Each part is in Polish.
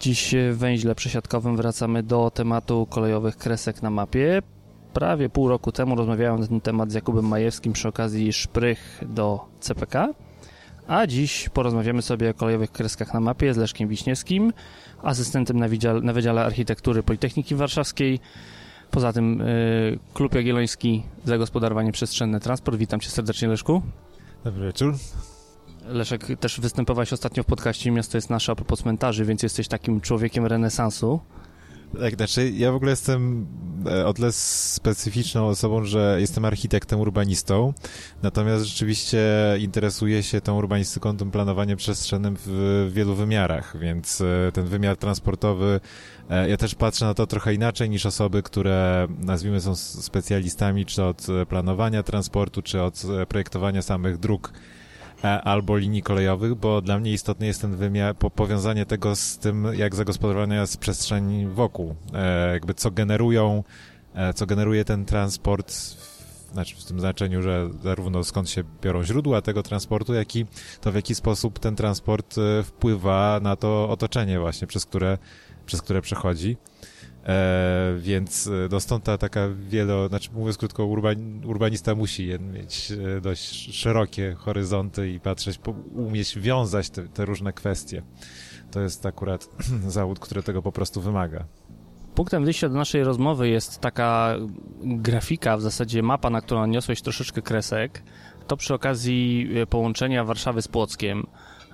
Dziś w węźle przesiadkowym wracamy do tematu kolejowych kresek na mapie. Prawie pół roku temu rozmawiałem na ten temat z Jakubem Majewskim przy okazji szprych do CPK, a dziś porozmawiamy sobie o kolejowych kreskach na mapie z Leszkiem Wiśniewskim, asystentem na Wydziale, na Wydziale Architektury Politechniki Warszawskiej. Poza tym y, Klub Jagielloński Zagospodarowanie Przestrzenne Transport. Witam cię serdecznie, Leszku. Dobry wieczór. Leszek, też występowałeś ostatnio w podcaście Miasto jest nasze a propos cmentarzy, więc jesteś takim człowiekiem renesansu. Tak, znaczy ja w ogóle jestem e, o specyficzną osobą, że jestem architektem, urbanistą, natomiast rzeczywiście interesuję się tą urbanistyką, tym planowaniem przestrzennym w wielu wymiarach, więc e, ten wymiar transportowy, e, ja też patrzę na to trochę inaczej niż osoby, które nazwijmy są specjalistami, czy od planowania transportu, czy od projektowania samych dróg albo linii kolejowych, bo dla mnie istotny jest ten wymiar, po, powiązanie tego z tym, jak zagospodarowana jest przestrzeń wokół, e, jakby co generują, e, co generuje ten transport, znaczy w tym znaczeniu, że zarówno skąd się biorą źródła tego transportu, jak i to w jaki sposób ten transport e, wpływa na to otoczenie właśnie, przez które, przez które przechodzi. E, więc e, no stąd ta taka wielo, znaczy mówiąc krótko, urban, urbanista musi mieć e, dość szerokie horyzonty i patrzeć, umieć wiązać te, te różne kwestie. To jest akurat zawód, który tego po prostu wymaga. Punktem wyjścia do naszej rozmowy jest taka grafika, w zasadzie mapa, na którą niosłeś troszeczkę kresek. To przy okazji e, połączenia Warszawy z Płockiem.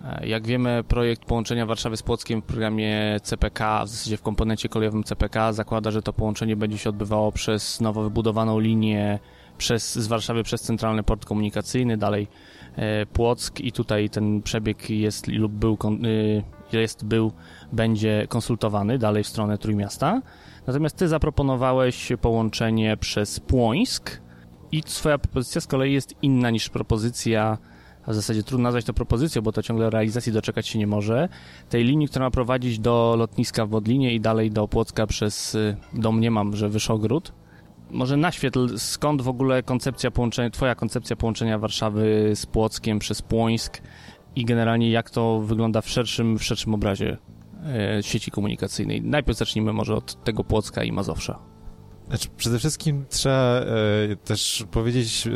E, jak wiemy, projekt połączenia Warszawy z Płockiem w programie CPK, w zasadzie w komponencie kolejowym CPK, zakłada, że to połączenie będzie się odbywało przez nowo wybudowaną linię przez, z Warszawy przez Centralny Port Komunikacyjny, dalej e, Płock i tutaj ten przebieg jest lub był, e, jest, był, będzie konsultowany dalej w stronę Trójmiasta. Natomiast ty zaproponowałeś połączenie przez Płońsk i twoja propozycja z kolei jest inna niż propozycja a w zasadzie trudno nazwać to propozycją, bo to ciągle realizacji doczekać się nie może, tej linii, która ma prowadzić do lotniska w Wodlinie i dalej do Płocka przez, y, domniemam, że Wyszogród. Może naświetl, skąd w ogóle koncepcja połączenia, twoja koncepcja połączenia Warszawy z Płockiem przez Płońsk i generalnie jak to wygląda w szerszym, w szerszym obrazie e, sieci komunikacyjnej. Najpierw zacznijmy może od tego Płocka i Mazowsza. Znaczy, przede wszystkim trzeba e, też powiedzieć, e,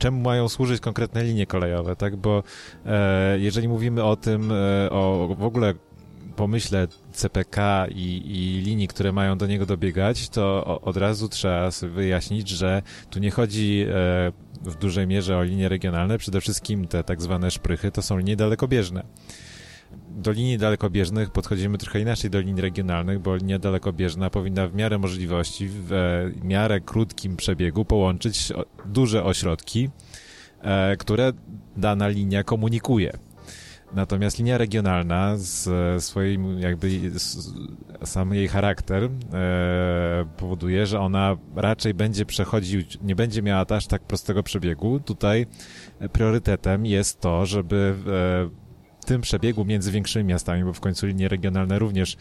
czemu mają służyć konkretne linie kolejowe, tak? Bo e, jeżeli mówimy o tym, e, o w ogóle pomyśle CPK i, i, linii, które mają do niego dobiegać, to od razu trzeba sobie wyjaśnić, że tu nie chodzi e, w dużej mierze o linie regionalne, przede wszystkim te tak zwane szprychy to są linie dalekobieżne do linii dalekobieżnych podchodzimy trochę inaczej do linii regionalnych, bo linia dalekobieżna powinna w miarę możliwości, w e, miarę krótkim przebiegu połączyć duże ośrodki, e, które dana linia komunikuje. Natomiast linia regionalna z swoim jakby sam jej charakter e, powoduje, że ona raczej będzie przechodził, nie będzie miała aż tak prostego przebiegu. Tutaj priorytetem jest to, żeby e, tym przebiegu między większymi miastami, bo w końcu linie regionalne również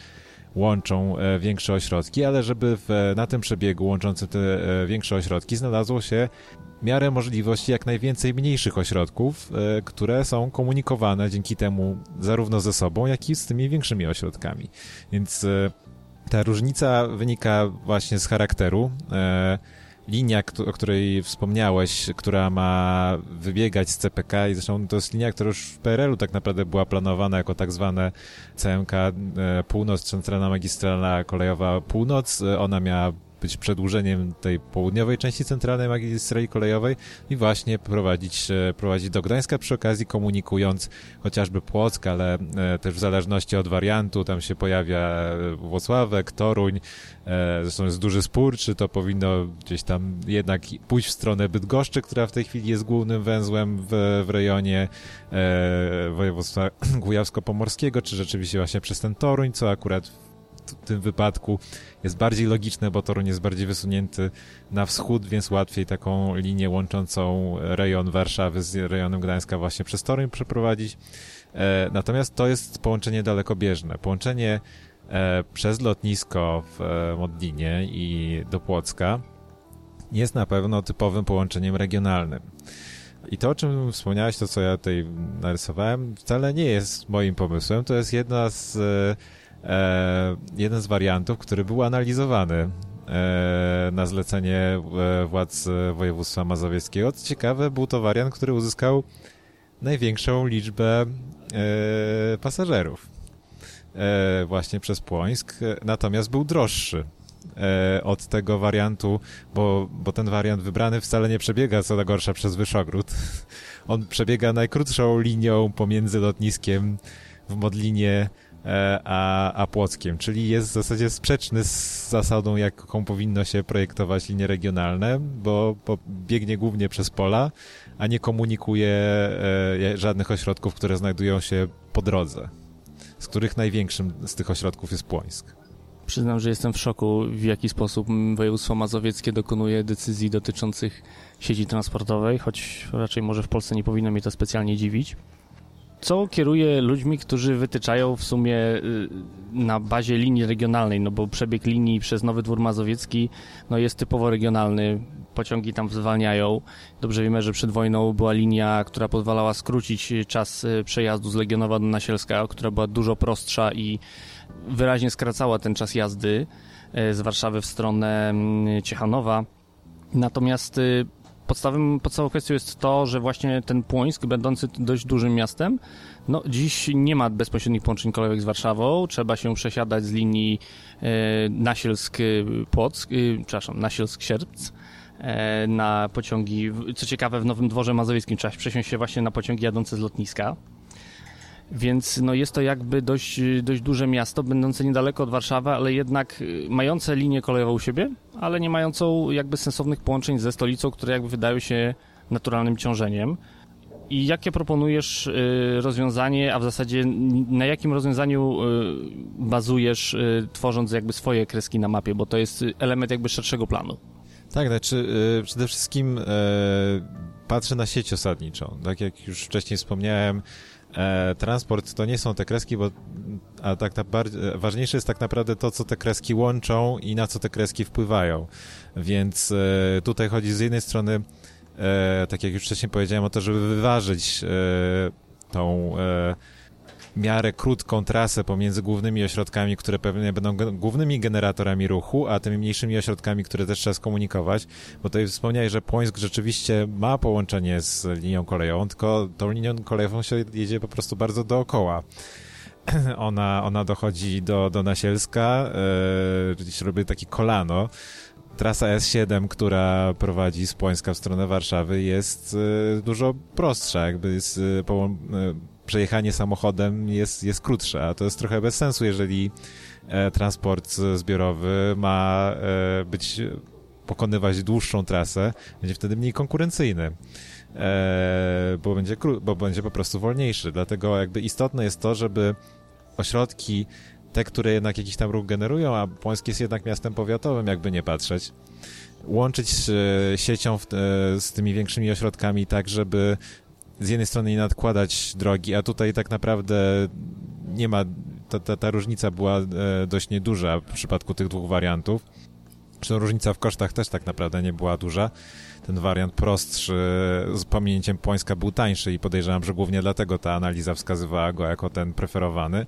łączą e, większe ośrodki, ale żeby w, na tym przebiegu łączącym te e, większe ośrodki znalazło się miarę możliwości jak najwięcej mniejszych ośrodków, e, które są komunikowane dzięki temu zarówno ze sobą, jak i z tymi większymi ośrodkami. Więc ta różnica wynika właśnie z charakteru linia, o której wspomniałeś, która ma wybiegać z CPK i zresztą to jest linia, która już w PRL-u tak naprawdę była planowana jako tak zwane CMK e, Północ, Centralna Magistralna Kolejowa Północ. E, ona miała być przedłużeniem tej południowej części centralnej magistrali kolejowej i właśnie prowadzić, e, prowadzić do Gdańska przy okazji komunikując chociażby Płock, ale e, też w zależności od wariantu tam się pojawia e, Włocławek, Toruń, zresztą jest duży spór, czy to powinno gdzieś tam jednak pójść w stronę Bydgoszczy, która w tej chwili jest głównym węzłem w, w rejonie województwa kujawsko-pomorskiego, czy rzeczywiście właśnie przez ten Toruń, co akurat w tym wypadku jest bardziej logiczne, bo Toruń jest bardziej wysunięty na wschód, więc łatwiej taką linię łączącą rejon Warszawy z rejonem Gdańska właśnie przez Toruń przeprowadzić. E, natomiast to jest połączenie dalekobieżne. Połączenie e, przez lotnisko w e, Modlinie i do Płocka jest na pewno typowym połączeniem regionalnym. I to, o czym wspomniałeś, to co ja tutaj narysowałem, wcale nie jest moim pomysłem. To jest jedna z, jeden z wariantów, który był analizowany e, na zlecenie e, władz województwa mazowieckiego. Co ciekawe, był to wariant, który uzyskał największą liczbę e, pasażerów e, właśnie przez Płońsk, natomiast był droższy e, od tego wariantu, bo, bo ten wariant wybrany wcale nie przebiega co gorsza przez Wyszogród. On przebiega najkrótszą linią pomiędzy lotniskiem w Modlinie e, a, a Płockiem, czyli jest w zasadzie sprzeczny z zasadą, jaką powinno się projektować linie regionalne, bo, bo biegnie głównie przez pola, a nie komunikuje e, żadnych ośrodków, które znajdują się po drodze, z których największym z tych ośrodków jest Płońsk. Przyznam, że jestem w szoku, w jaki sposób województwo mazowieckie dokonuje decyzji dotyczących sieci transportowej, choć raczej może w Polsce nie powinno mnie to specjalnie dziwić. Co kieruje ludźmi, którzy wytyczają w sumie y, na bazie linii regionalnej, no bo przebieg linii przez Nowy Dwór Mazowiecki no jest typowo regionalny, pociągi tam zwalniają. Dobrze wiemy, że przed wojną była linia, która pozwalała skrócić czas y, przejazdu z Legionowa do Nasielska, która była dużo prostsza i wyraźnie skracała ten czas jazdy y, z Warszawy w stronę mm, Ciechanowa. Natomiast podstawowym, podstawową kwestią jest to, że właśnie ten Płońsk, będący dość dużym miastem, no dziś nie ma bezpośrednich połączeń kolejowych z Warszawą, trzeba się przesiadać z linii e, Nasielsk-Płock, e, przepraszam, Nasielsk-Sierpc, E, na pociągi, co ciekawe w Nowym Dworze Mazowieckim trzeba przesiąść się właśnie na pociągi jadące z lotniska. Więc no jest to jakby dość, dość duże miasto, będące niedaleko od Warszawy, ale jednak y, mające linię kolejową u siebie, ale nie mającą jakby sensownych połączeń ze stolicą, które jakby wydają się naturalnym ciążeniem. I jakie proponujesz y, rozwiązanie, a w zasadzie na jakim rozwiązaniu y, bazujesz, tworząc jakby swoje kreski na mapie, bo to jest element jakby szerszego planu? Tak, znaczy przede wszystkim yy, patrzę na sieć osadniczą. Tak jak już wcześniej wspomniałem, e, transport to nie są te kreski, bo a tak naprawdę ważniejsze jest tak naprawdę to, co te kreski łączą i na co te kreski wpływają. Więc e, tutaj chodzi z jednej strony, e, tak jak już wcześniej powiedziałem, o to, żeby wyważyć tą miarę krótką trasę pomiędzy głównymi ośrodkami, które pewnie będą głównymi generatorami ruchu, a tymi mniejszymi ośrodkami, które też trzeba skomunikować, bo tutaj wspomniałeś, że Płońsk rzeczywiście ma połączenie z linią kolejową, tylko tą linią kolejową się jedzie po prostu bardzo dookoła ona, ona dochodzi do, do Nasielska, yy, się robi takie kolano. Trasa S7, która prowadzi z Płońska w stronę Warszawy jest yy, dużo prostsza, jakby jest yy, przejechanie samochodem jest, jest krótsze, a to jest trochę bez sensu, jeżeli e, transport zbiorowy ma e, być, pokonywać dłuższą trasę, będzie wtedy mniej konkurencyjny. E, bo, będzie, bo będzie po prostu wolniejszy. Dlatego jakby istotne jest to, żeby ośrodki, te, które jednak jakiś tam ruch generują, a Płońsk jest jednak miastem powiatowym, jakby nie patrzeć, łączyć siecią w, z tymi większymi ośrodkami tak, żeby z jednej strony nie nadkładać drogi, a tutaj tak naprawdę nie ma, ta, ta, ta różnica była e, dość nieduża w przypadku tych dwóch wariantów. Zresztą różnica w kosztach też tak naprawdę nie była duża. Ten wariant prostszy z pominięciem Płońska był tańszy i podejrzewam, że głównie dlatego ta analiza wskazywała go jako ten preferowany.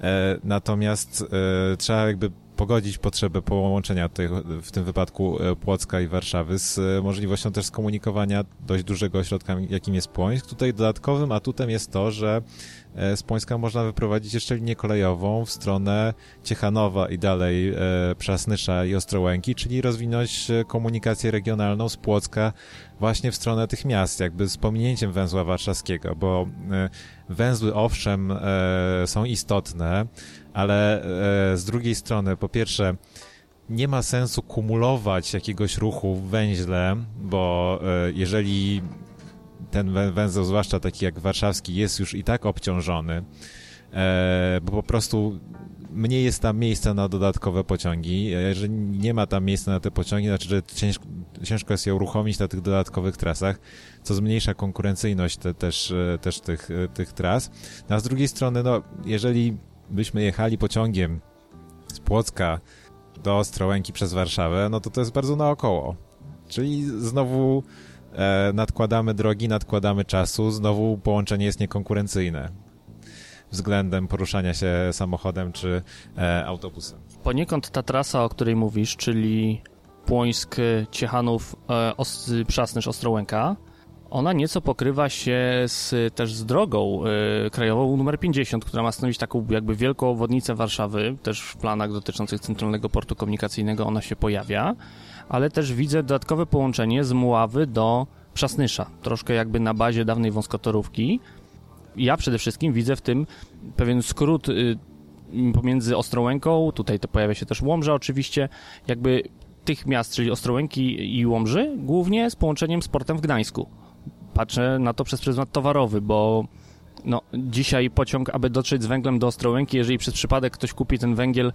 E, natomiast e, trzeba jakby pogodzić potrzebę połączenia tutaj, w tym wypadku e, Płocka i Warszawy z e, możliwością też skomunikowania dość dużego ośrodka, jakim jest Płońsk. Tutaj dodatkowym atutem jest to, że e, z Płońska można wyprowadzić jeszcze linię kolejową w stronę Ciechanowa i dalej Przasnysza i Ostrołęki, czyli rozwinąć komunikację regionalną z Płocka właśnie w stronę tych miast, jakby z pominięciem węzła warszawskiego, bo węzły owszem są istotne, ale e, z drugiej strony, po pierwsze, nie ma sensu kumulować jakiegoś ruchu w węźle, bo e, jeżeli ten węzeł, zwłaszcza taki jak warszawski, jest już i tak obciążony, e, bo po prostu mniej jest tam miejsca na dodatkowe pociągi. Jeżeli nie ma tam miejsca na te pociągi, znaczy, że ciężko, ciężko jest je uruchomić na tych dodatkowych trasach, co zmniejsza konkurencyjność te, też, e, też tych, e, tych tras. No, a z drugiej strony, no, jeżeli byśmy jechali pociągiem z Płocka do Ostrołęki przez Warszawę, no to to jest bardzo naokoło. Czyli znowu e, nadkładamy drogi, nadkładamy czasu, znowu połączenie jest niekonkurencyjne względem poruszania się samochodem czy e, autobusem. Poniekąd ta trasa, o której mówisz, czyli Płońsk, Ciechanów, e, Os Przasnysz, Ostrołęka, ona nieco pokrywa się z, też z drogą y, krajową numer 50, która ma stanowić taką jakby wielką obwodnicę Warszawy. Też w planach dotyczących Centralnego Portu Komunikacyjnego ona się pojawia, ale też widzę dodatkowe połączenie z Muławy do Przasnysza, troszkę jakby na bazie dawnej wąskotorówki. Ja przede wszystkim widzę w tym pewien skrót y, pomiędzy Ostrołęką, tutaj to pojawia się też Łomża oczywiście, jakby tych miast, czyli Ostrołęki i Łomży, głównie z połączeniem z portem w Gdańsku patrzę na to przez pryzmat towarowy, bo no, dzisiaj pociąg, aby dotrzeć z węglem do Ostrołęki, jeżeli przez przypadek ktoś kupi ten węgiel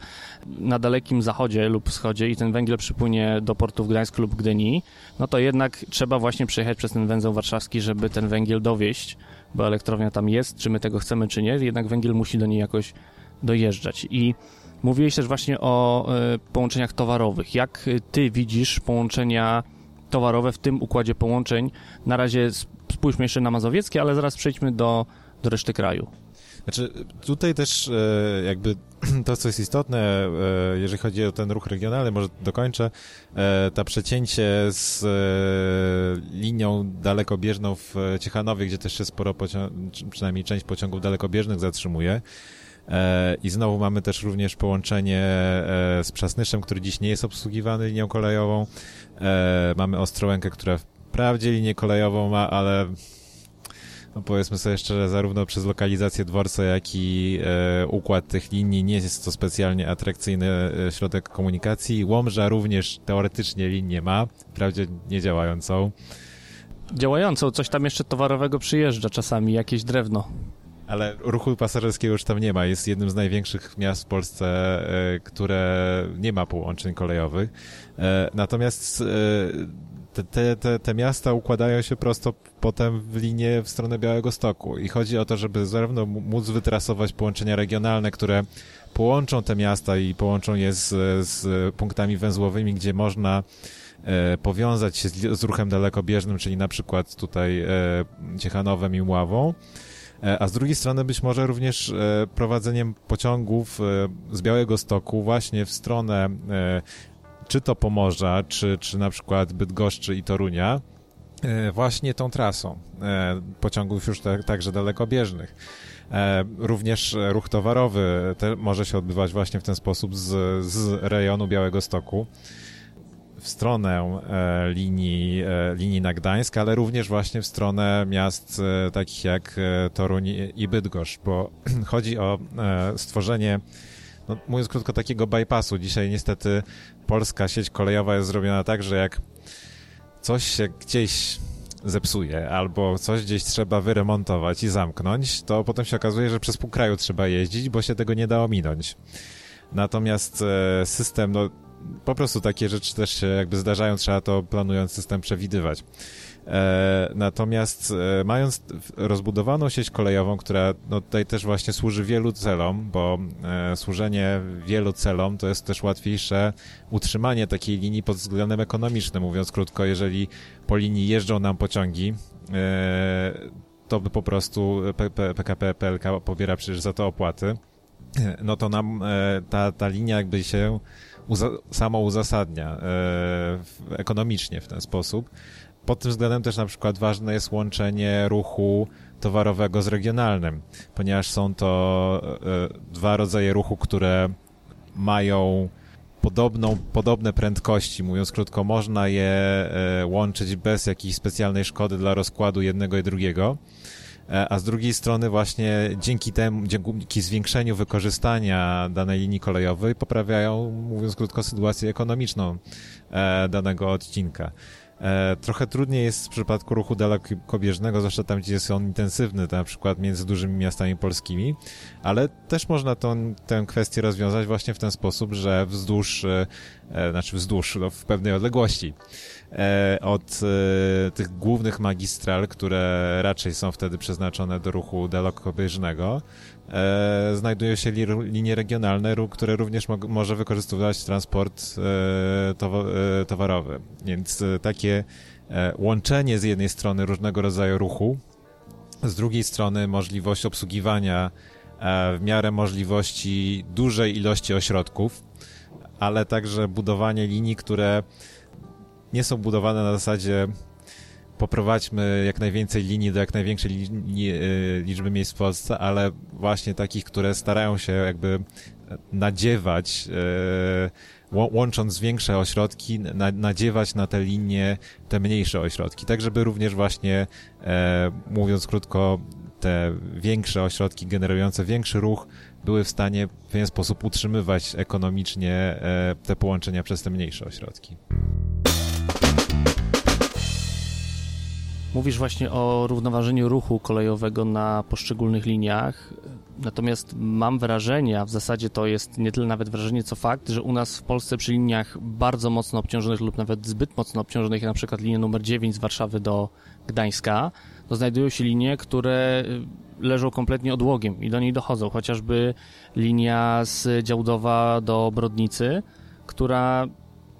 na dalekim zachodzie lub wschodzie i ten węgiel przypłynie do portu w Gdańsku lub Gdyni, no to jednak trzeba właśnie przejechać przez ten węzeł warszawski, żeby ten węgiel dowieść, bo elektrownia tam jest, czy my tego chcemy, czy nie, jednak węgiel musi do niej jakoś dojeżdżać. I mówiłeś też właśnie o y, połączeniach towarowych. Jak ty widzisz połączenia towarowe w tym układzie połączeń. Na razie spójrzmy jeszcze na Mazowieckie, ale zaraz przejdźmy do, do reszty kraju. Znaczy, tutaj też e, jakby to, co jest istotne, e, jeżeli chodzi o ten ruch regionalny, może dokończę, e, ta przecięcie z linią dalekobieżną w Ciechanowie, gdzie też się sporo przynajmniej część pociągów dalekobieżnych zatrzymuje, i znowu mamy też również połączenie z Przasnyszem, który dziś nie jest obsługiwany linią kolejową. E, mamy Ostrołękę, która wprawdzie linię kolejową ma, ale no powiedzmy sobie szczerze, zarówno przez lokalizację dworca, jak i e, układ tych linii nie jest to specjalnie atrakcyjny e, środek komunikacji. Łomża również teoretycznie linię ma, wprawdzie nie działającą. Działającą, coś tam jeszcze towarowego przyjeżdża czasami, jakieś drewno. Ale ruchu pasażerskiego już tam nie ma. Jest jednym z największych miast w Polsce, e, które nie ma połączeń kolejowych. E, natomiast e, te, te, te miasta układają się prosto potem w linię w stronę Białego Stoku i chodzi o to, żeby zarówno móc wytrasować połączenia regionalne, które połączą te miasta i połączą je z, z punktami węzłowymi, gdzie można powiązać się z, z, ruchem dalekobieżnym, czyli na przykład tutaj Ciechanowem i Mławą, a z drugiej strony być może również e, prowadzeniem pociągów e, z Białego Stoku właśnie w stronę czy to Pomorza, czy, czy na przykład Bydgoszczy i Torunia, właśnie tą trasą pociągów już te, także dalekobieżnych. Również ruch towarowy te, może się odbywać właśnie w ten sposób z, z rejonu Białego Stoku w stronę e, linii, e, linii na Gdańsk, ale również właśnie w stronę miast e, takich jak Toruń i Bydgoszcz, bo chodzi o stworzenie no, mówiąc krótko, takiego bypassu. Dzisiaj niestety polska sieć kolejowa jest zrobiona tak, że jak coś się gdzieś zepsuje albo coś gdzieś trzeba wyremontować i zamknąć, to potem się okazuje, że przez pół kraju trzeba jeździć, bo się tego nie da ominąć. Natomiast system, no, po prostu takie rzeczy też się jakby zdarzają, trzeba to planując system przewidywać. E, natomiast e, mając rozbudowaną sieć kolejową, która no, tutaj też właśnie służy wielu celom, bo e, służenie wielu celom to jest też łatwiejsze utrzymanie takiej linii pod względem ekonomicznym. Mówiąc krótko, jeżeli po linii jeżdżą nam pociągi, to po prostu PKP PLK pobiera przecież za to opłaty, no to nam ta, ta linia jakby się uza samo uzasadnia e, ekonomicznie w ten sposób. Pod tym względem też na przykład ważne jest łączenie ruchu towarowego z regionalnym, ponieważ są to e, dwa rodzaje ruchu, które mają podobną, podobne prędkości. Mówiąc krótko, można je e, łączyć bez jakiejś specjalnej szkody dla rozkładu jednego i drugiego. E, a z drugiej strony właśnie dzięki temu, dzięki zwiększeniu wykorzystania danej linii kolejowej poprawiają, mówiąc krótko, sytuację ekonomiczną e, danego odcinka. E, trochę trudniej jest w przypadku ruchu dalekobieżnego, zwłaszcza tam, gdzie jest on intensywny, na przykład między dużymi miastami polskimi, ale też można tą, tę kwestię rozwiązać właśnie w ten sposób, że wzdłuż, e, e znaczy wzdłuż, no, w pewnej odległości e, od e, tych głównych magistral, które raczej są wtedy przeznaczone do ruchu dalekobieżnego, e, znajdują się li, linie regionalne, które również mo może wykorzystywać transport e, e, towarowy. Więc e, takie e, łączenie z jednej strony różnego rodzaju ruchu, z drugiej strony możliwość obsługiwania e, w miarę możliwości dużej ilości ośrodków, ale także budowanie linii, które nie są budowane na zasadzie poprowadźmy jak najwięcej linii do jak największej li, li, e, liczby miejsc w Polsce, ale właśnie takich, które starają się jakby nadziewać, e, łącząc większe ośrodki, na, nadziewać na te linie te mniejsze ośrodki, tak żeby również właśnie, e, mówiąc krótko, te większe ośrodki generujące większy ruch były w stanie w pewien sposób utrzymywać ekonomicznie te połączenia przez te mniejsze ośrodki. Mówisz właśnie o równoważeniu ruchu kolejowego na poszczególnych liniach, natomiast mam wrażenie, a w zasadzie to jest nie tyle nawet wrażenie, co fakt, że u nas w Polsce przy liniach bardzo mocno obciążonych lub nawet zbyt mocno obciążonych, jak na przykład linia numer 9 z Warszawy do Gdańska, to znajdują się linie, które leżą kompletnie odłogiem i do niej dochodzą, chociażby linia z Działdowa do Brodnicy, która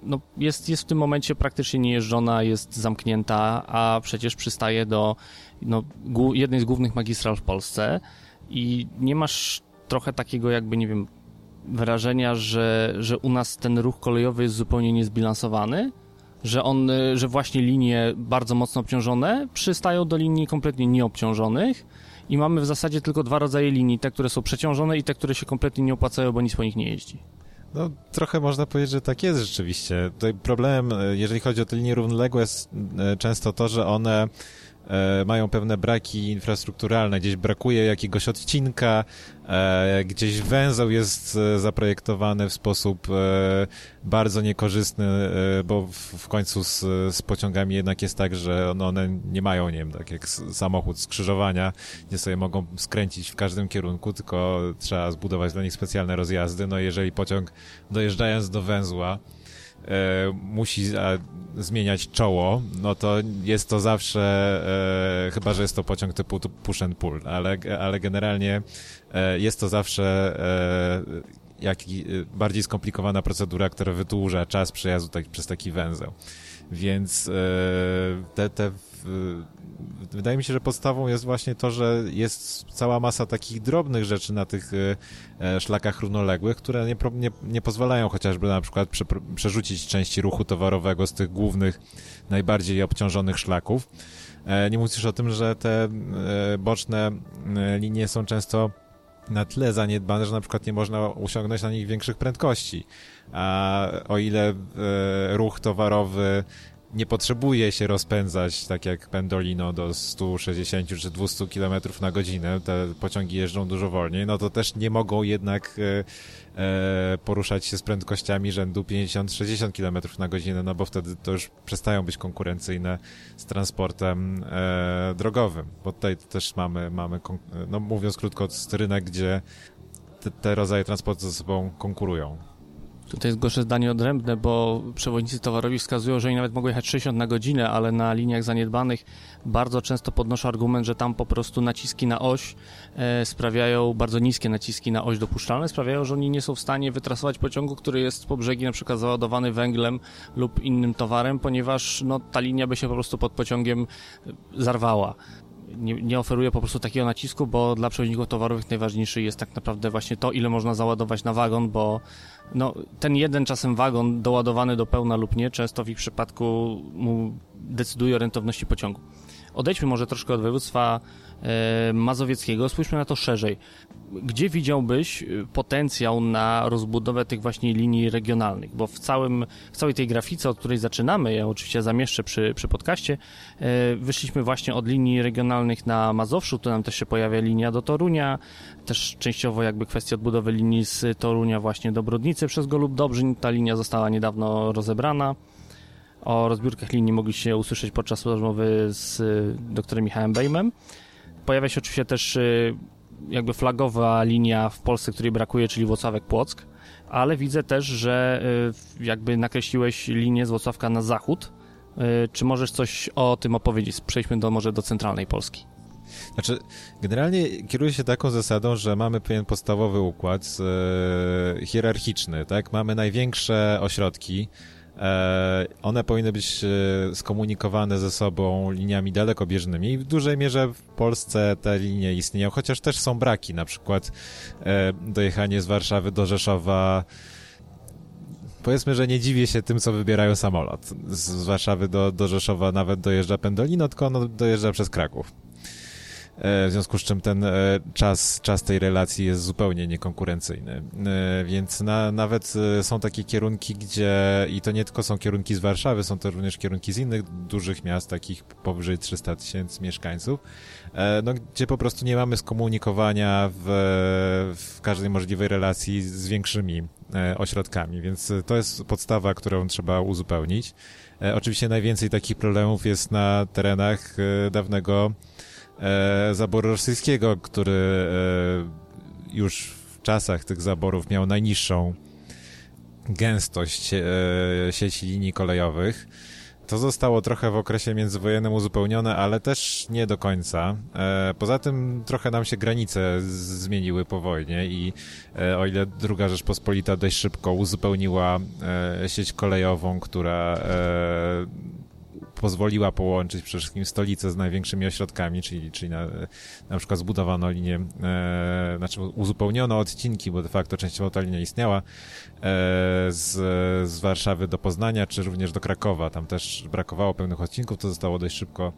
no, jest, jest w tym momencie praktycznie niejeżdżona, jest zamknięta, a przecież przystaje do no, jednej z głównych magistral w Polsce i nie masz trochę takiego jakby, nie wiem, wrażenia, że, że u nas ten ruch kolejowy jest zupełnie niezbilansowany, że on, że właśnie linie bardzo mocno obciążone przystają do linii kompletnie nieobciążonych i mamy w zasadzie tylko dwa rodzaje linii, te, które są przeciążone i te, które się kompletnie nie opłacają, bo nic po nich nie jeździ. No, trochę można powiedzieć, że tak jest rzeczywiście. Tutaj e, jeżeli chodzi o te linie równoległe, jest e, często to, że one E, mają pewne braki infrastrukturalne, gdzieś brakuje jakiegoś odcinka, e, gdzieś węzeł jest e, zaprojektowany w sposób bardzo niekorzystny, bo w końcu z, z pociągami jednak jest tak, że one nie mają, nie wiem, tak jak samochód skrzyżowania, nie sobie mogą skręcić w każdym kierunku, tylko trzeba zbudować dla nich specjalne rozjazdy. No jeżeli pociąg dojeżdżając do węzła, e, musi a, zmieniać czoło, no to jest to zawsze, e, chyba że jest to pociąg typu push and pull, ale, ale generalnie e, jest to zawsze e, jak, bardziej skomplikowana procedura, która wydłuża czas przejazdu tak, przez taki węzeł. Więc e, te, te wydaje mi się, że podstawą jest właśnie to, że jest cała masa takich drobnych rzeczy na tych e, e, szlakach równoległych, które nie, nie, nie pozwalają chociażby na przykład prze, przerzucić części ruchu towarowego z tych głównych, najbardziej obciążonych szlaków. Nie mówisz o tym, że te boczne linie są często na tyle zaniedbane, że na przykład nie można osiągnąć na nich większych prędkości. A o ile ruch towarowy nie potrzebuje się rozpędzać tak jak Pendolino do 160 czy 200 km na godzinę, te pociągi jeżdżą dużo wolniej, no to też nie mogą jednak e, e, poruszać się z prędkościami rzędu 50-60 km na godzinę, no bo wtedy to już przestają być konkurencyjne z transportem e, drogowym, bo tutaj też mamy, mamy no mówiąc krótko, rynek, gdzie te, te rodzaje transportu ze sobą konkurują. Tutaj zgłoszę zdanie odrębne, bo przewodnicy towarowi wskazują, że oni nawet mogą jechać 60 na godzinę, ale na liniach zaniedbanych bardzo często podnoszą argument, że tam po prostu naciski na oś e, sprawiają, bardzo niskie naciski na oś dopuszczalne, sprawiają, że oni nie są w stanie wytrasować pociągu, który jest po brzegi na przykład załadowany węglem lub innym towarem, ponieważ no, ta linia by się po prostu pod pociągiem e, zarwała nie, nie oferuje po prostu takiego nacisku, bo dla przewoźników towarowych najważniejszy jest tak naprawdę właśnie to, ile można załadować na wagon, bo no, ten jeden czasem wagon doładowany do pełna lub nie, często w ich przypadku mu decyduje o rentowności pociągu. Odejdźmy może troszkę od województwa mazowieckiego, spójrzmy na to szerzej. Gdzie widziałbyś e, potencjał na rozbudowę tych właśnie linii regionalnych? Bo w, całym, w całej tej grafice, od której zaczynamy, ja oczywiście zamieszczę przy, przy podcaście, e, wyszliśmy właśnie od linii regionalnych na Mazowszu, tu nam też się pojawia linia do Torunia, też częściowo jakby kwestia odbudowy linii z Torunia właśnie do Brodnicy przez Golub Dobrzyń, ta linia została niedawno rozebrana O rozbiórkach linii mogliście usłyszeć podczas rozmowy z doktorem Michałem Bejmem. Pojawia się oczywiście też jakby flagowa linia w Polsce, której brakuje, czyli Włocławek-Płock, ale widzę też, że jakby nakreśliłeś linię z Włocławka na zachód. Czy możesz coś o tym opowiedzieć? Przejdźmy do, może do centralnej Polski. Znaczy, generalnie kieruję się taką zasadą, że mamy pewien podstawowy układ hierarchiczny, tak? Mamy największe ośrodki, one powinny być e, skomunikowane ze sobą liniami dalekobieżnymi i w dużej mierze w Polsce te linie istnieją, chociaż też są braki, na przykład e, dojechanie z Warszawy do Rzeszowa powiedzmy, że nie dziwię się tym, co wybierają samolot. Z Warszawy do, do Rzeszowa nawet dojeżdża Pendolino, tylko ono dojeżdża przez Kraków. E, w związku z czym ten e, czas, czas tej relacji jest zupełnie niekonkurencyjny. E, więc na, nawet są takie kierunki, gdzie i to nie tylko są kierunki z Warszawy, są to również kierunki z innych dużych miast, takich powyżej 300 tysięcy mieszkańców, no, gdzie po prostu nie mamy skomunikowania w, w każdej możliwej relacji z większymi ośrodkami, więc to jest podstawa, którą trzeba uzupełnić. Oczywiście najwięcej takich problemów jest na terenach dawnego e, zaboru rosyjskiego, który e, już w czasach tych zaborów miał najniższą gęstość e, sieci linii kolejowych. To zostało trochę w okresie międzywojennym uzupełnione, ale też nie do końca. E, poza tym trochę nam się granice zmieniły po wojnie i e, o ile druga Rzeczpospolita dość szybko uzupełniła e, sieć kolejową, która pozwoliła połączyć przede wszystkim stolicę z największymi ośrodkami, czyli, czyli na, na przykład zbudowano linię, e, znaczy uzupełniono odcinki, bo de facto częściowo ta linia istniała, e, z, z Warszawy do Poznania, czy również do Krakowa. Tam też brakowało pewnych odcinków, to zostało dość szybko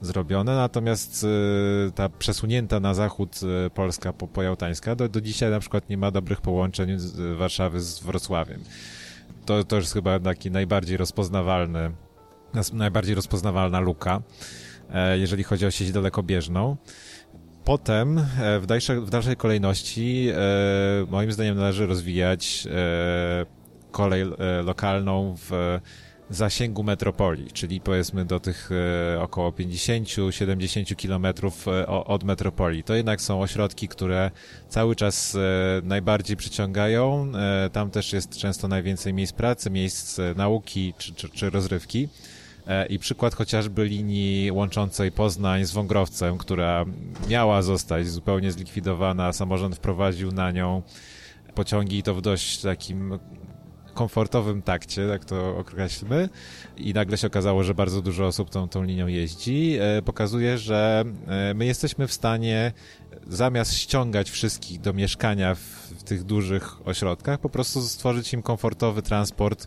zrobione, natomiast e, ta przesunięta na zachód e, Polska po, pojałtańska do, do dzisiaj na przykład nie ma dobrych połączeń z Warszawy z Wrocławiem. To, to jest chyba taki najbardziej rozpoznawalny najbardziej rozpoznawalna luka, e, jeżeli chodzi o sieć dalekobieżną. Potem e, w dalszej, w dalszej kolejności e, moim zdaniem należy rozwijać kolej lokalną w zasięgu metropolii, czyli powiedzmy do tych około 50-70 kilometrów od metropolii. To jednak są ośrodki, które cały czas najbardziej przyciągają. Tam też jest często najwięcej miejsc pracy, miejsc nauki czy, czy, czy rozrywki. E, I przykład chociażby linii łączącej Poznań z Wągrowcem, która miała zostać zupełnie zlikwidowana, samorząd wprowadził na nią pociągi i to w dość takim komfortowym takcie, tak to określmy, i nagle się okazało, że bardzo dużo osób tą, tą linią jeździ, e, pokazuje, że e, my jesteśmy w stanie zamiast ściągać wszystkich do mieszkania w, w tych dużych ośrodkach, po prostu stworzyć im komfortowy transport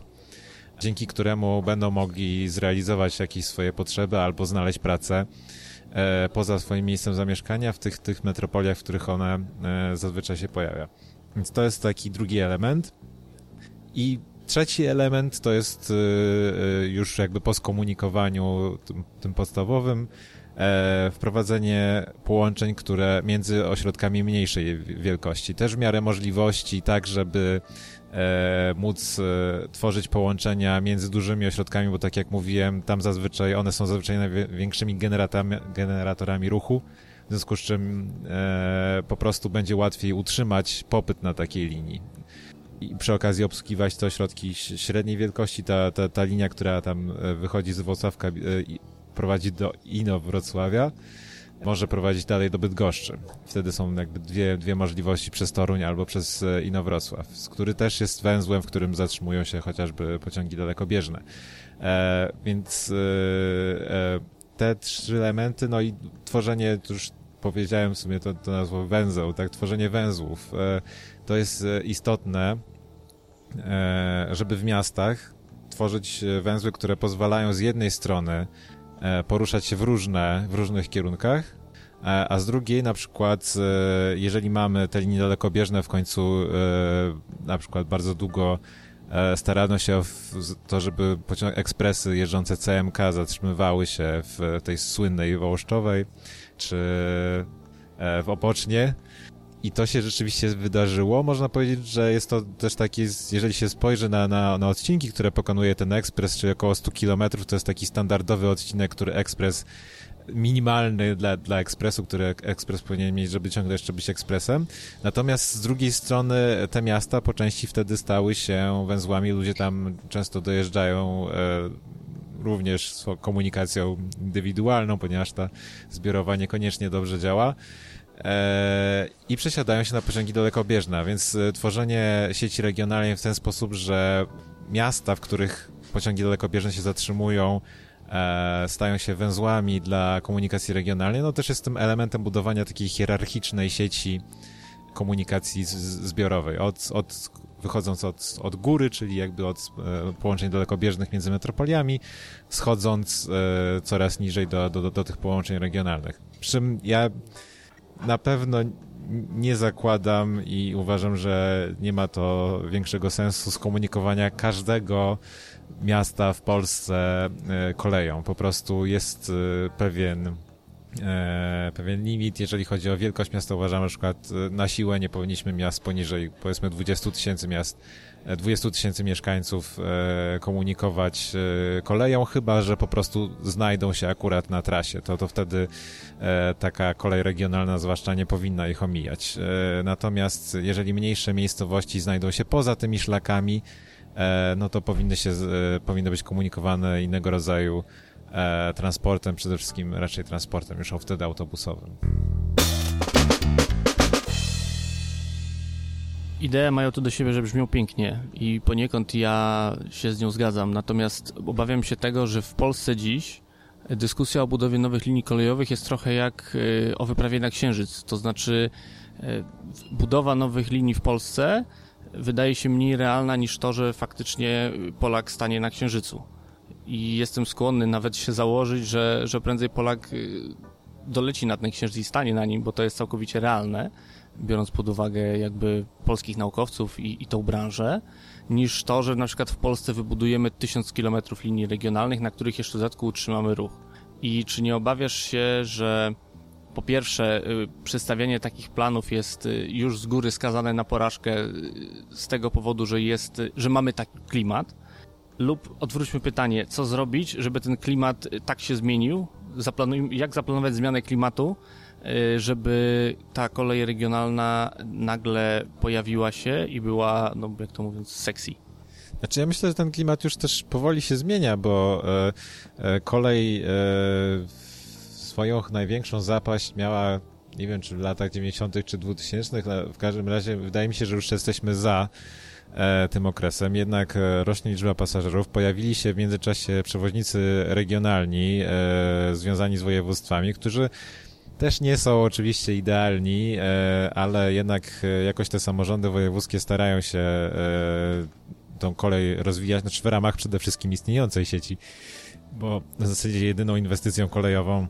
dzięki któremu będą mogli zrealizować jakieś swoje potrzeby albo znaleźć pracę e, poza swoim miejscem zamieszkania w tych, tych metropoliach, w których one e, zazwyczaj się pojawia. Więc to jest taki drugi element. I trzeci element to jest e, już jakby po skomunikowaniu tym, tym podstawowym wprowadzenie połączeń, które między ośrodkami mniejszej wielkości, też w miarę możliwości, tak żeby e, móc e, tworzyć połączenia między dużymi ośrodkami, bo tak jak mówiłem, tam zazwyczaj one są zazwyczaj największymi generatorami, ruchu, w związku z czym e, po prostu będzie łatwiej utrzymać popyt na takiej linii. I przy okazji obsługiwać te ośrodki średniej wielkości, ta, ta, ta linia, która tam wychodzi z Włocławka, e, prowadzi do Ino Wrocławia, może prowadzić dalej do Bydgoszczy. Wtedy są jakby dwie, dwie możliwości przez Toruń albo przez e, Inowrocław, który też jest węzłem, w którym zatrzymują się chociażby pociągi dalekobieżne. E, więc e, e, te trzy elementy, no i tworzenie, już powiedziałem w sumie to, to nazwą węzeł, tak, tworzenie węzłów, e, to jest e, istotne, żeby w miastach tworzyć węzły, które pozwalają z jednej strony poruszać się w różne, w różnych kierunkach, e, a z drugiej na przykład, e, jeżeli mamy te linie dalekobieżne w końcu na przykład bardzo długo starano się o to, żeby pociąg ekspresy jeżdżące CMK zatrzymywały się w tej słynnej Wołoszczowej, czy w Opocznie, i to się rzeczywiście wydarzyło. Można powiedzieć, że jest to też taki, jeżeli się spojrzy na, na, na odcinki, które pokonuje ten ekspres, czyli około 100 km, to jest taki standardowy odcinek, który ekspres minimalny dla, dla ekspresu, który ekspres powinien mieć, żeby ciągle jeszcze być ekspresem. Natomiast z drugiej strony te miasta po części wtedy stały się węzłami, ludzie tam często dojeżdżają e, również z komunikacją indywidualną, ponieważ ta zbiorowa niekoniecznie dobrze działa. E, I przesiadają się na pociągi dalekobieżne, więc e, tworzenie sieci regionalnej w ten sposób, że miasta, w których pociągi dalekobieżne się zatrzymują, e, stają się węzłami dla komunikacji regionalnej, no też jest tym elementem budowania takiej hierarchicznej sieci komunikacji zbiorowej. Od, od, wychodząc od, od góry, czyli jakby od połączeń dalekobieżnych między metropoliami, schodząc coraz niżej do, do, do tych połączeń regionalnych. Przy czym ja na pewno nie zakładam i uważam, że nie ma to większego sensu skomunikowania każdego miasta w Polsce e, koleją. Po prostu jest e, pewien e, pewien limit, jeżeli chodzi o wielkość miasta. Uważam, na przykład na siłę nie powinniśmy miast poniżej powiedzmy 20 tysięcy miast 20 tysięcy mieszkańców e, komunikować e, koleją, chyba że po prostu znajdą się akurat na trasie. To, to wtedy e, taka kolej regionalna zwłaszcza nie powinna ich omijać. Natomiast jeżeli mniejsze miejscowości znajdą się poza tymi szlakami, no to powinny, się, powinny być komunikowane innego rodzaju transportem, przede wszystkim raczej transportem już wtedy autobusowym. Idee mają to do siebie, że brzmią pięknie i poniekąd ja się z nią zgadzam. Natomiast obawiam się tego, że w Polsce dziś dyskusja o budowie nowych linii kolejowych jest trochę jak e, o wyprawie na Księżyc. To znaczy e, budowa nowych linii w Polsce wydaje się mniej realna niż to, że faktycznie Polak stanie na Księżycu. I jestem skłonny nawet się założyć, że, że prędzej Polak e, doleci na ten Księżyc i stanie na nim, bo to jest całkowicie realne biorąc pod uwagę jakby polskich naukowców i, i tą branżę, niż to, że na przykład w Polsce wybudujemy tysiąc kilometrów linii regionalnych, na których jeszcze w dodatku utrzymamy ruch. I czy nie obawiasz się, że po pierwsze, y, przedstawianie takich planów jest y, już z góry skazane na porażkę y, z tego powodu, że jest, że mamy taki klimat, lub odwróćmy pytanie, co zrobić, żeby ten klimat tak się zmienił, Zaplanuj, jak zaplanować zmianę klimatu, żeby ta kolej regionalna nagle pojawiła się i była, no jak to mówiąc, sexy. Znaczy ja myślę, że ten klimat już też powoli się zmienia, bo e, e, kolej e, swoją największą zapaść miała, nie wiem czy w latach 90. czy 2000, w każdym razie wydaje mi się, że już jesteśmy za e, tym okresem, jednak rośnie liczba pasażerów. Pojawili się w międzyczasie przewoźnicy regionalni e, związani z województwami, którzy też nie są oczywiście idealni, e, ale jednak e, jakoś te samorządy wojewódzkie starają się e, tą kolej rozwijać, znaczy w ramach przede wszystkim istniejącej sieci, bo w zasadzie jedyną inwestycją kolejową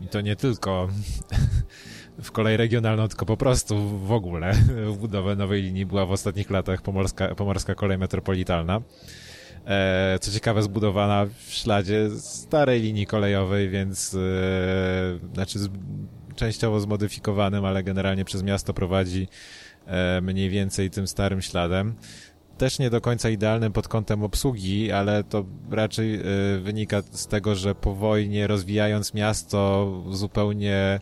i to nie tylko w kolej regionalną, tylko po prostu w ogóle w budowę nowej linii była w ostatnich latach Pomorska, Pomorska Kolej Metropolitalna co ciekawe zbudowana w śladzie starej linii kolejowej, więc e, znaczy z, częściowo zmodyfikowanym, ale generalnie przez miasto prowadzi e, mniej więcej tym starym śladem. Też nie do końca idealnym pod kątem obsługi, ale to raczej e, wynika z tego, że po wojnie rozwijając miasto zupełnie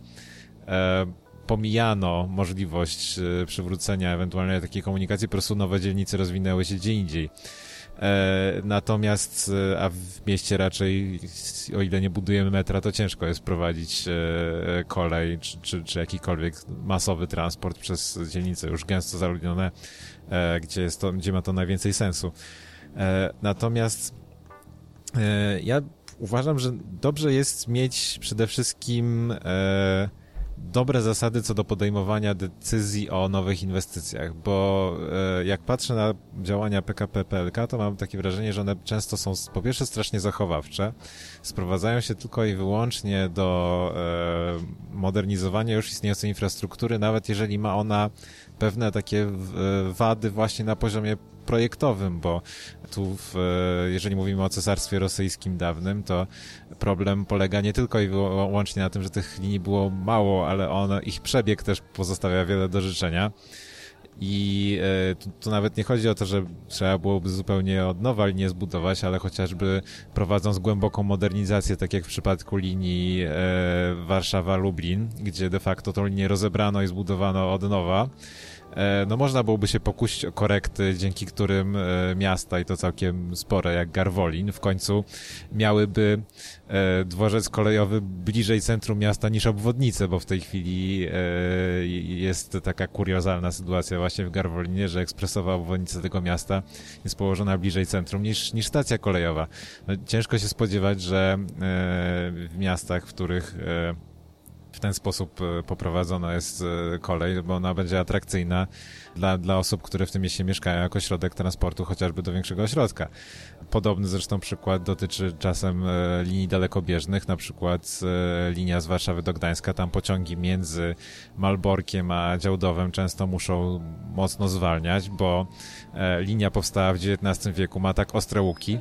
e, pomijano możliwość e, przywrócenia ewentualnej takiej komunikacji, po prostu nowe dzielnice rozwinęły się gdzie indziej. E, natomiast, e, a w mieście raczej, o ile nie budujemy metra, to ciężko jest prowadzić e, kolej czy, czy, czy jakikolwiek masowy transport przez dzielnice już gęsto zaludnione, gdzie, jest to, gdzie ma to najwięcej sensu. Natomiast ja uważam, że dobrze jest mieć przede wszystkim dobre zasady co do podejmowania decyzji o nowych inwestycjach, bo e, jak patrzę na działania PKP PLK, to mam takie wrażenie, że one często są po pierwsze strasznie zachowawcze, sprowadzają się tylko i wyłącznie do e, modernizowania już istniejącej infrastruktury, nawet jeżeli ma ona pewne takie wady właśnie na poziomie projektowym, bo tu, w, jeżeli mówimy o cesarstwie rosyjskim dawnym, to problem polega nie tylko i wyłącznie na tym, że tych linii było mało, ale on, ich przebieg też pozostawia wiele do życzenia. I e, tu, tu, nawet nie chodzi o to, że trzeba byłoby zupełnie od nowa linię zbudować, ale chociażby prowadząc głęboką modernizację, tak jak w przypadku linii e, Warszawa-Lublin, gdzie de facto tą linię rozebrano i zbudowano od nowa, E, no można byłoby się pokusić o korekty, dzięki którym e, miasta, i to całkiem spore, jak Garwolin, w końcu miałyby e, dworzec kolejowy bliżej centrum miasta niż obwodnice, bo w tej chwili jest taka kuriozalna sytuacja właśnie w Garwolinie, że ekspresowa obwodnica tego miasta jest położona bliżej centrum niż, niż stacja kolejowa. No, ciężko się spodziewać, że w miastach, w których w ten sposób e, poprowadzona jest e, kolej, bo ona będzie atrakcyjna dla, dla osób, które w tym mieście mieszkają jako środek transportu chociażby do większego ośrodka. Podobny zresztą przykład dotyczy czasem e, linii dalekobieżnych, na przykład linia z Warszawy do Gdańska, tam pociągi między Malborkiem a Działdowem często muszą mocno zwalniać, bo linia powstała w XIX wieku, ma tak ostre łuki,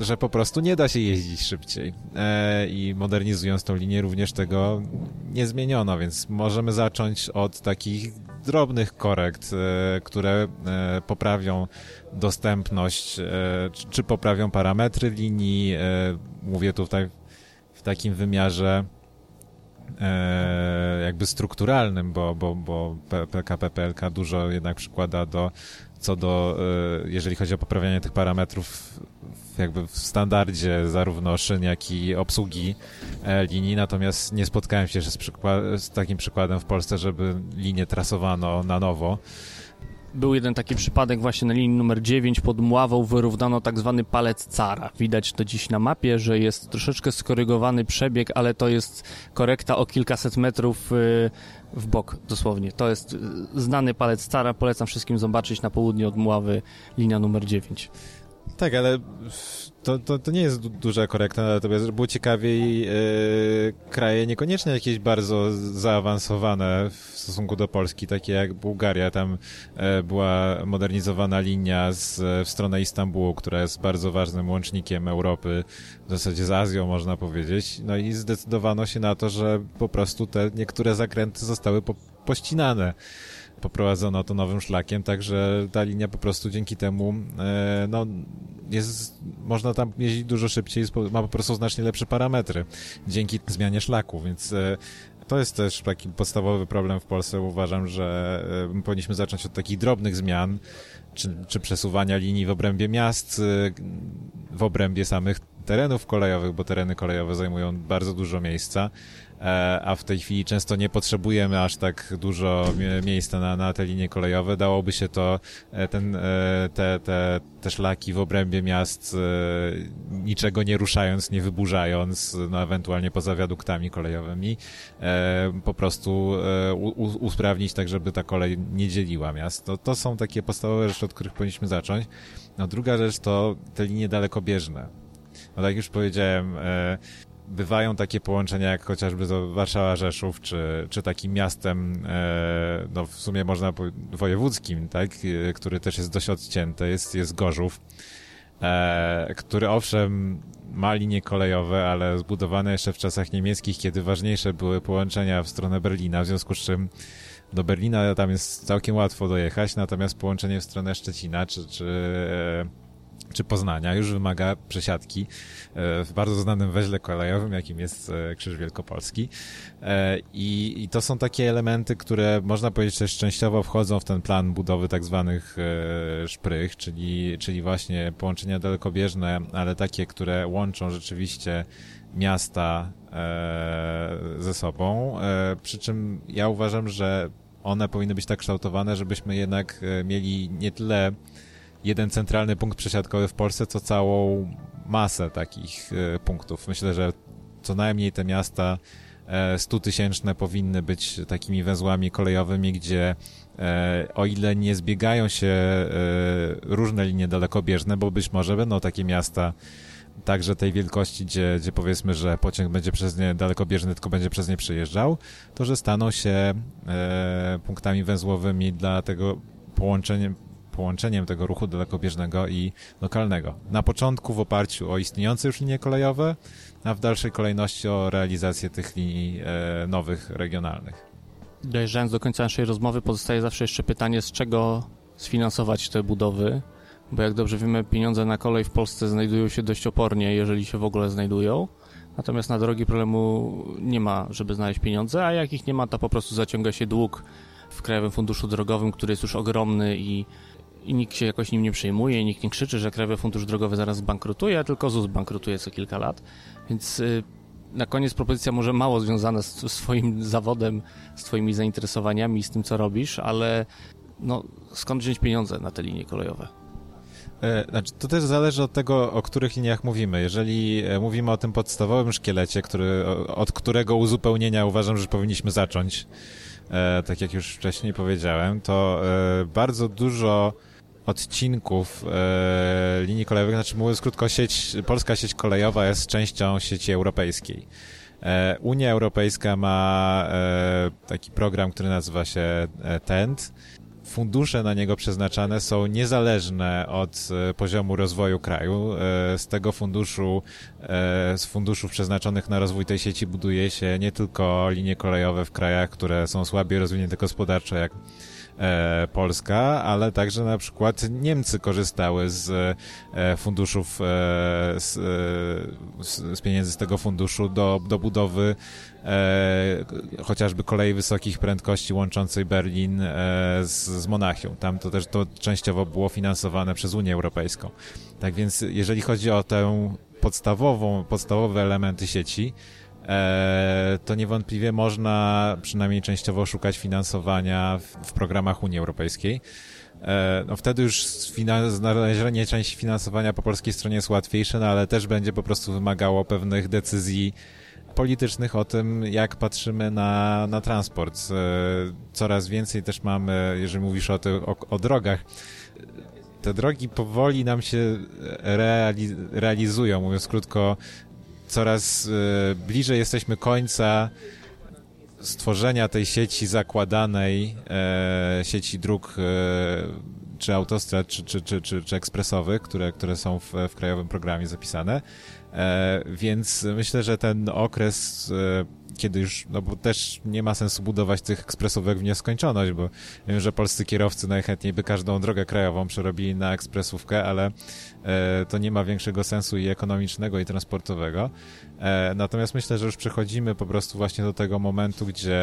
że po prostu nie da się jeździć szybciej. E, I modernizując tą linię również tego nie zmieniono, więc możemy zacząć od takich drobnych korekt, e, które e, poprawią dostępność, e, czy, czy, poprawią parametry linii. E, mówię tutaj w takim wymiarze e, jakby strukturalnym, bo, bo, bo PKP PLK dużo jednak przykłada do co do, jeżeli chodzi o poprawianie tych parametrów jakby w standardzie zarówno szyn, jak i obsługi e, linii, natomiast nie spotkałem się z, z takim przykładem w Polsce, żeby linię trasowano na nowo. Był jeden taki przypadek właśnie na linii numer 9 pod Mławą wyrównano tak zwany palec cara. Widać to dziś na mapie, że jest troszeczkę skorygowany przebieg, ale to jest korekta o kilkaset metrów y, w bok dosłownie. To jest y, znany palec cara. Polecam wszystkim zobaczyć na południe od Mławy linia numer 9. Tak, ale to, to, to nie jest duża korekta, natomiast było ciekawiej yy, kraje niekoniecznie jakieś bardzo zaawansowane w stosunku do Polski, takie jak Bułgaria. Tam yy, była modernizowana linia z, w stronę Istambułu, która jest bardzo ważnym łącznikiem Europy, w zasadzie z Azją można powiedzieć. No i zdecydowano się na to, że po prostu te niektóre zakręty zostały po, pościnane poprowadzono to nowym szlakiem, także ta linia po prostu dzięki temu e, no, jest, można tam jeździć dużo szybciej, ma po prostu znacznie lepsze parametry dzięki zmianie szlaku, więc e, to jest też taki podstawowy problem w Polsce. Uważam, że e, powinniśmy zacząć od takich drobnych zmian, czy, czy przesuwania linii w obrębie miast, w obrębie samych terenów kolejowych, bo tereny kolejowe zajmują bardzo dużo miejsca, a w tej chwili często nie potrzebujemy aż tak dużo miejsca na, na te linie kolejowe. Dałoby się to, e, ten, e, te, te, te szlaki w obrębie miast niczego nie ruszając, nie wyburzając, no ewentualnie poza wiaduktami kolejowymi, po prostu usprawnić tak, żeby ta kolej nie dzieliła miast. To, to są takie podstawowe rzeczy, od których powinniśmy zacząć. No druga rzecz to te linie dalekobieżne. No tak jak już powiedziałem, bywają takie połączenia jak chociażby Warszawa-Rzeszów, czy, czy takim miastem, e, no w sumie można wojewódzkim, tak, e, który też jest dość odcięty, jest, jest Gorzów, e, który owszem ma linie kolejowe, ale zbudowane jeszcze w czasach niemieckich, kiedy ważniejsze były połączenia w stronę Berlina, w związku z czym do Berlina tam jest całkiem łatwo dojechać, natomiast połączenie w stronę Szczecina, czy, czy czy Poznania już wymaga przesiadki e, w bardzo znanym weźle kolejowym, jakim jest e, Krzyż Wielkopolski. E, I, I, to są takie elementy, które można powiedzieć też częściowo wchodzą w ten plan budowy tak zwanych szprych, czyli, czyli właśnie połączenia dalekobieżne, ale takie, które łączą rzeczywiście miasta ze sobą. Przy czym ja uważam, że one powinny być tak kształtowane, żebyśmy jednak mieli nie tyle jeden centralny punkt przesiadkowy w Polsce, co całą masę takich e, punktów. Myślę, że co najmniej te miasta e, stutysięczne powinny być takimi węzłami kolejowymi, gdzie e, o ile nie zbiegają się różne linie dalekobieżne, bo być może będą takie miasta także tej wielkości, gdzie, gdzie powiedzmy, że pociąg będzie przez nie dalekobieżny, tylko będzie przez nie przejeżdżał, to że staną się punktami węzłowymi dla tego połączenia, połączeniem tego ruchu dalekobieżnego i lokalnego. Na początku w oparciu o istniejące już linie kolejowe, a w dalszej kolejności o realizację tych linii e, nowych, regionalnych. Dojeżdżając do końca naszej rozmowy, pozostaje zawsze jeszcze pytanie, z czego sfinansować te budowy, bo jak dobrze wiemy, pieniądze na kolej w Polsce znajdują się dość opornie, jeżeli się w ogóle znajdują. Natomiast na drogi problemu nie ma, żeby znaleźć pieniądze, a jak ich nie ma, to po prostu zaciąga się dług w Krajowym Funduszu Drogowym, który jest już ogromny i, i nikt się jakoś nim nie przejmuje, nikt nie krzyczy, że Krajowy Fundusz Drogowy zaraz zbankrutuje, tylko ZUS bankrutuje co kilka lat. Więc y, na koniec propozycja może mało związana z swoim zawodem, z twoimi zainteresowaniami, z tym, co robisz, ale no, skąd wziąć pieniądze na te linie kolejowe? E, znaczy, to też zależy od tego, o których liniach mówimy. Jeżeli e, mówimy o tym podstawowym szkielecie, który, od którego uzupełnienia uważam, że powinniśmy zacząć, e, tak jak już wcześniej powiedziałem, to bardzo dużo odcinków linii kolejowych, znaczy mówiąc krótko, sieć, polska sieć kolejowa jest częścią sieci europejskiej. Unia Europejska ma taki program, który nazywa się TENT, fundusze na niego przeznaczane są niezależne od e, poziomu rozwoju kraju. E, z tego funduszu, e, z funduszów przeznaczonych na rozwój tej sieci buduje się nie tylko linie kolejowe w krajach, które są słabiej rozwinięte gospodarczo, jak e, Polska, ale także na przykład Niemcy korzystały z e, funduszów, e, z, e, z, pieniędzy z tego funduszu do, do budowy e, chociażby kolei wysokich prędkości łączącej Berlin e, z, z Monachium. Tam to też to częściowo było finansowane przez Unię Europejską. Tak więc jeżeli chodzi o tę podstawową, podstawowe elementy sieci, E, to niewątpliwie można przynajmniej częściowo szukać finansowania w, programach Unii Europejskiej. E, no wtedy już znalezienie części finansowania po polskiej stronie jest łatwiejsze, no ale też będzie po prostu wymagało pewnych decyzji politycznych o tym, jak patrzymy na, na transport. E, coraz więcej też mamy, jeżeli mówisz o, o, o drogach, te drogi powoli nam się reali realizują, mówiąc krótko, coraz e, bliżej jesteśmy końca stworzenia tej sieci zakładanej, e, sieci dróg e, czy autostrad, czy, czy, czy, czy, ekspresowych, które, które są w, w krajowym programie zapisane. E, więc myślę, że ten okres, e, kiedy już, no bo też nie ma sensu budować tych ekspresówek w nieskończoność, bo wiem, że polscy kierowcy najchętniej by każdą drogę krajową przerobili na ekspresówkę, ale e, to nie ma większego sensu i ekonomicznego, i transportowego. Natomiast myślę, że już przechodzimy po prostu właśnie do tego momentu, gdzie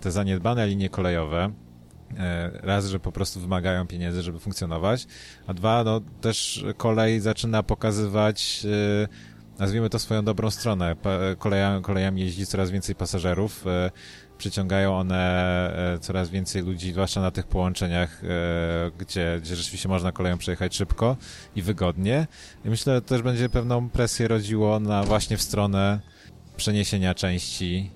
te zaniedbane linie kolejowe, raz, że po prostu wymagają pieniędzy, żeby funkcjonować, a dwa, no też kolej zaczyna pokazywać, e, nazwijmy to swoją dobrą stronę. Kolejami, kolejami jeździ coraz więcej pasażerów, e, przyciągają one coraz więcej ludzi, zwłaszcza na tych połączeniach, gdzie, gdzie rzeczywiście można koleją przejechać szybko i wygodnie. I myślę, że to też będzie pewną presję rodziło na właśnie w stronę przeniesienia części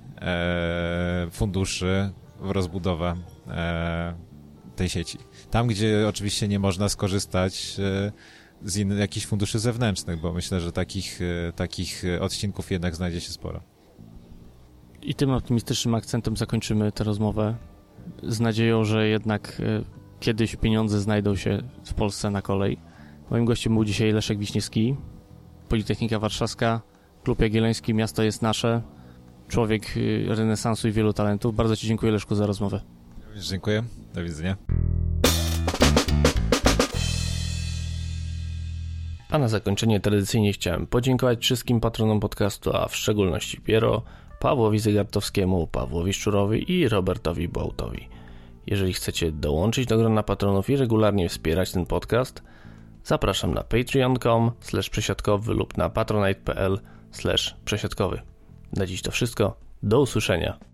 funduszy w rozbudowę e, tej sieci. Tam, gdzie oczywiście nie można skorzystać e, z innych, jakichś funduszy zewnętrznych, bo myślę, że takich, e, takich odcinków jednak znajdzie się sporo. I tym optymistycznym akcentem zakończymy tę rozmowę z nadzieją, że jednak e, kiedyś pieniądze znajdą się w Polsce na kolej. Moim gościem był dzisiaj Leszek Wiśniewski, Politechnika Warszawska, Klub Jagielloński, Miasto jest nasze, człowiek renesansu i wielu talentów. Bardzo Ci dziękuję Leszku za rozmowę. Dziękuję. Do widzenia. A na zakończenie tradycyjnie chciałem podziękować wszystkim patronom podcastu, a w szczególności Piero, Pawłowi Zygartowskiemu, Pawłowi Szczurowi i Robertowi Błautowi. Jeżeli chcecie dołączyć do grona patronów i regularnie wspierać ten podcast, zapraszam na patreon.com przesiadkowy lub na patronite.pl przesiadkowy. Na dziś to wszystko. Do usłyszenia.